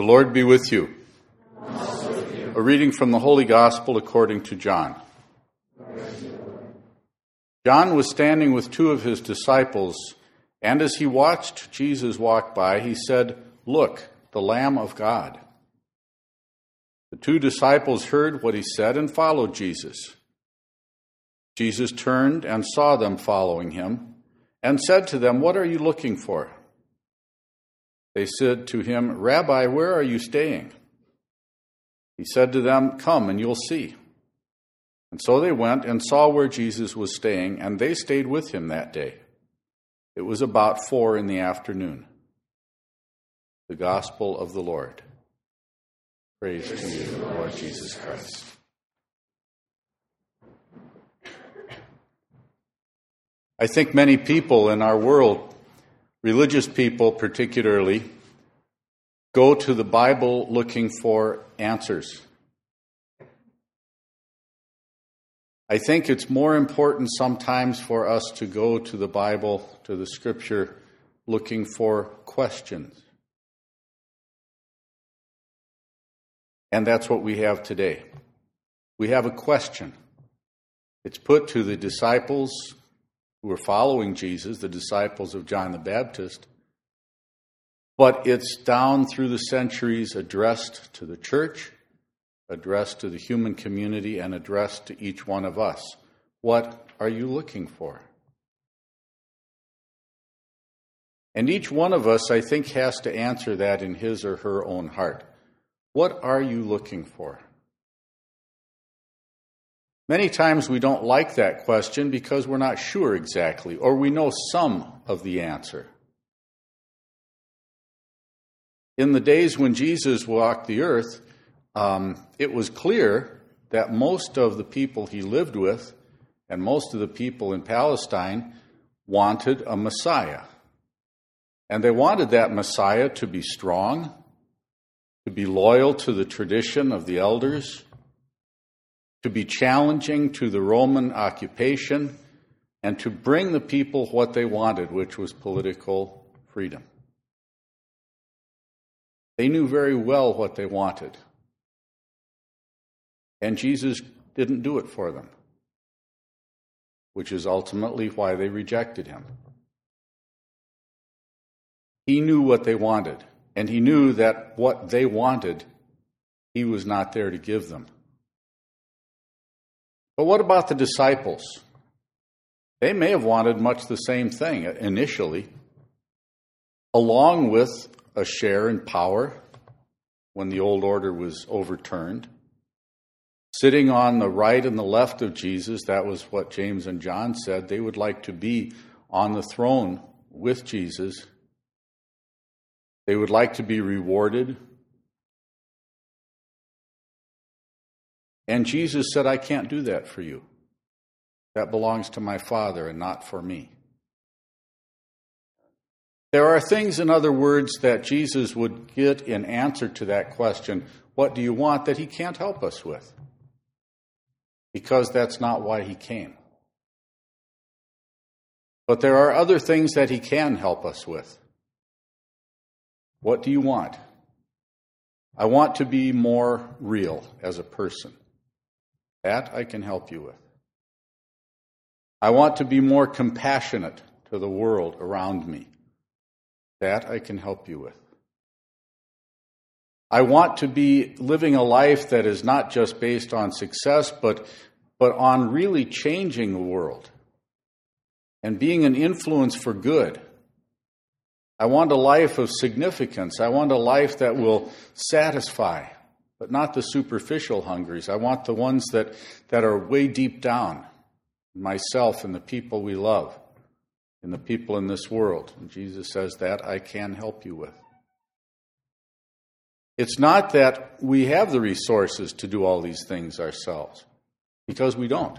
The Lord be with you. A reading from the Holy Gospel according to John. John was standing with two of his disciples, and as he watched Jesus walk by, he said, Look, the Lamb of God. The two disciples heard what he said and followed Jesus. Jesus turned and saw them following him, and said to them, What are you looking for? They said to him, Rabbi, where are you staying? He said to them, Come and you'll see. And so they went and saw where Jesus was staying, and they stayed with him that day. It was about four in the afternoon. The Gospel of the Lord. Praise, Praise to you, Lord Jesus Christ. I think many people in our world religious people, particularly, go to the Bible looking for answers. I think it's more important sometimes for us to go to the Bible, to the Scripture, looking for questions. And that's what we have today. We have a question. It's put to the disciples who were following Jesus, the disciples of John the Baptist. But it's down through the centuries addressed to the church, addressed to the human community, and addressed to each one of us. What are you looking for? And each one of us, I think, has to answer that in his or her own heart. What are you looking for? Many times we don't like that question because we're not sure exactly, or we know some of the answer. In the days when Jesus walked the earth, um, it was clear that most of the people he lived with and most of the people in Palestine wanted a Messiah. And they wanted that Messiah to be strong, to be loyal to the tradition of the elders, to be challenging to the Roman occupation, and to bring the people what they wanted, which was political freedom. They knew very well what they wanted. And Jesus didn't do it for them, which is ultimately why they rejected him. He knew what they wanted, and he knew that what they wanted, he was not there to give them. But what about the disciples? They may have wanted much the same thing uh, initially, along with a share in power when the old order was overturned. Sitting on the right and the left of Jesus, that was what James and John said. They would like to be on the throne with Jesus. They would like to be rewarded And Jesus said, I can't do that for you. That belongs to my Father and not for me. There are things, in other words, that Jesus would get in answer to that question, What do you want? that he can't help us with. Because that's not why he came. But there are other things that he can help us with. What do you want? I want to be more real as a person. That I can help you with. I want to be more compassionate to the world around me. That I can help you with. I want to be living a life that is not just based on success, but, but on really changing the world and being an influence for good. I want a life of significance. I want a life that will satisfy but not the superficial hungries. I want the ones that, that are way deep down, myself and the people we love, and the people in this world. And Jesus says that I can help you with. It's not that we have the resources to do all these things ourselves, because we don't.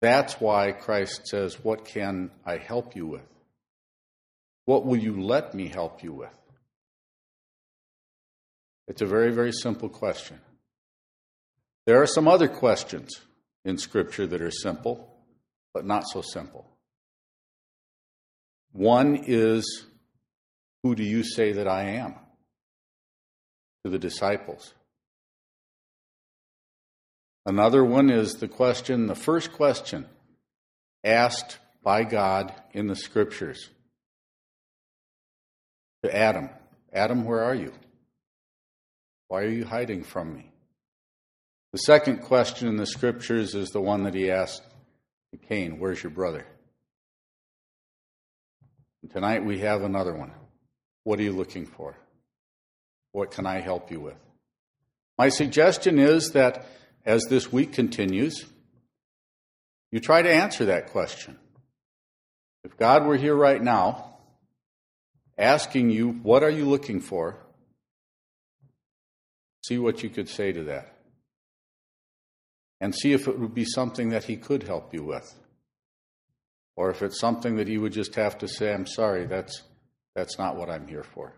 That's why Christ says, What can I help you with? What will you let me help you with? It's a very, very simple question. There are some other questions in Scripture that are simple, but not so simple. One is Who do you say that I am? to the disciples. Another one is the question, the first question asked by God in the scriptures to Adam Adam, where are you? Why are you hiding from me? The second question in the scriptures is the one that he asked Cain Where's your brother? And tonight we have another one. What are you looking for? What can I help you with? My suggestion is that as this week continues, you try to answer that question. If God were here right now, asking you, What are you looking for? See what you could say to that. And see if it would be something that He could help you with. Or if it's something that you would just have to say, I'm sorry, that's, that's not what I'm here for.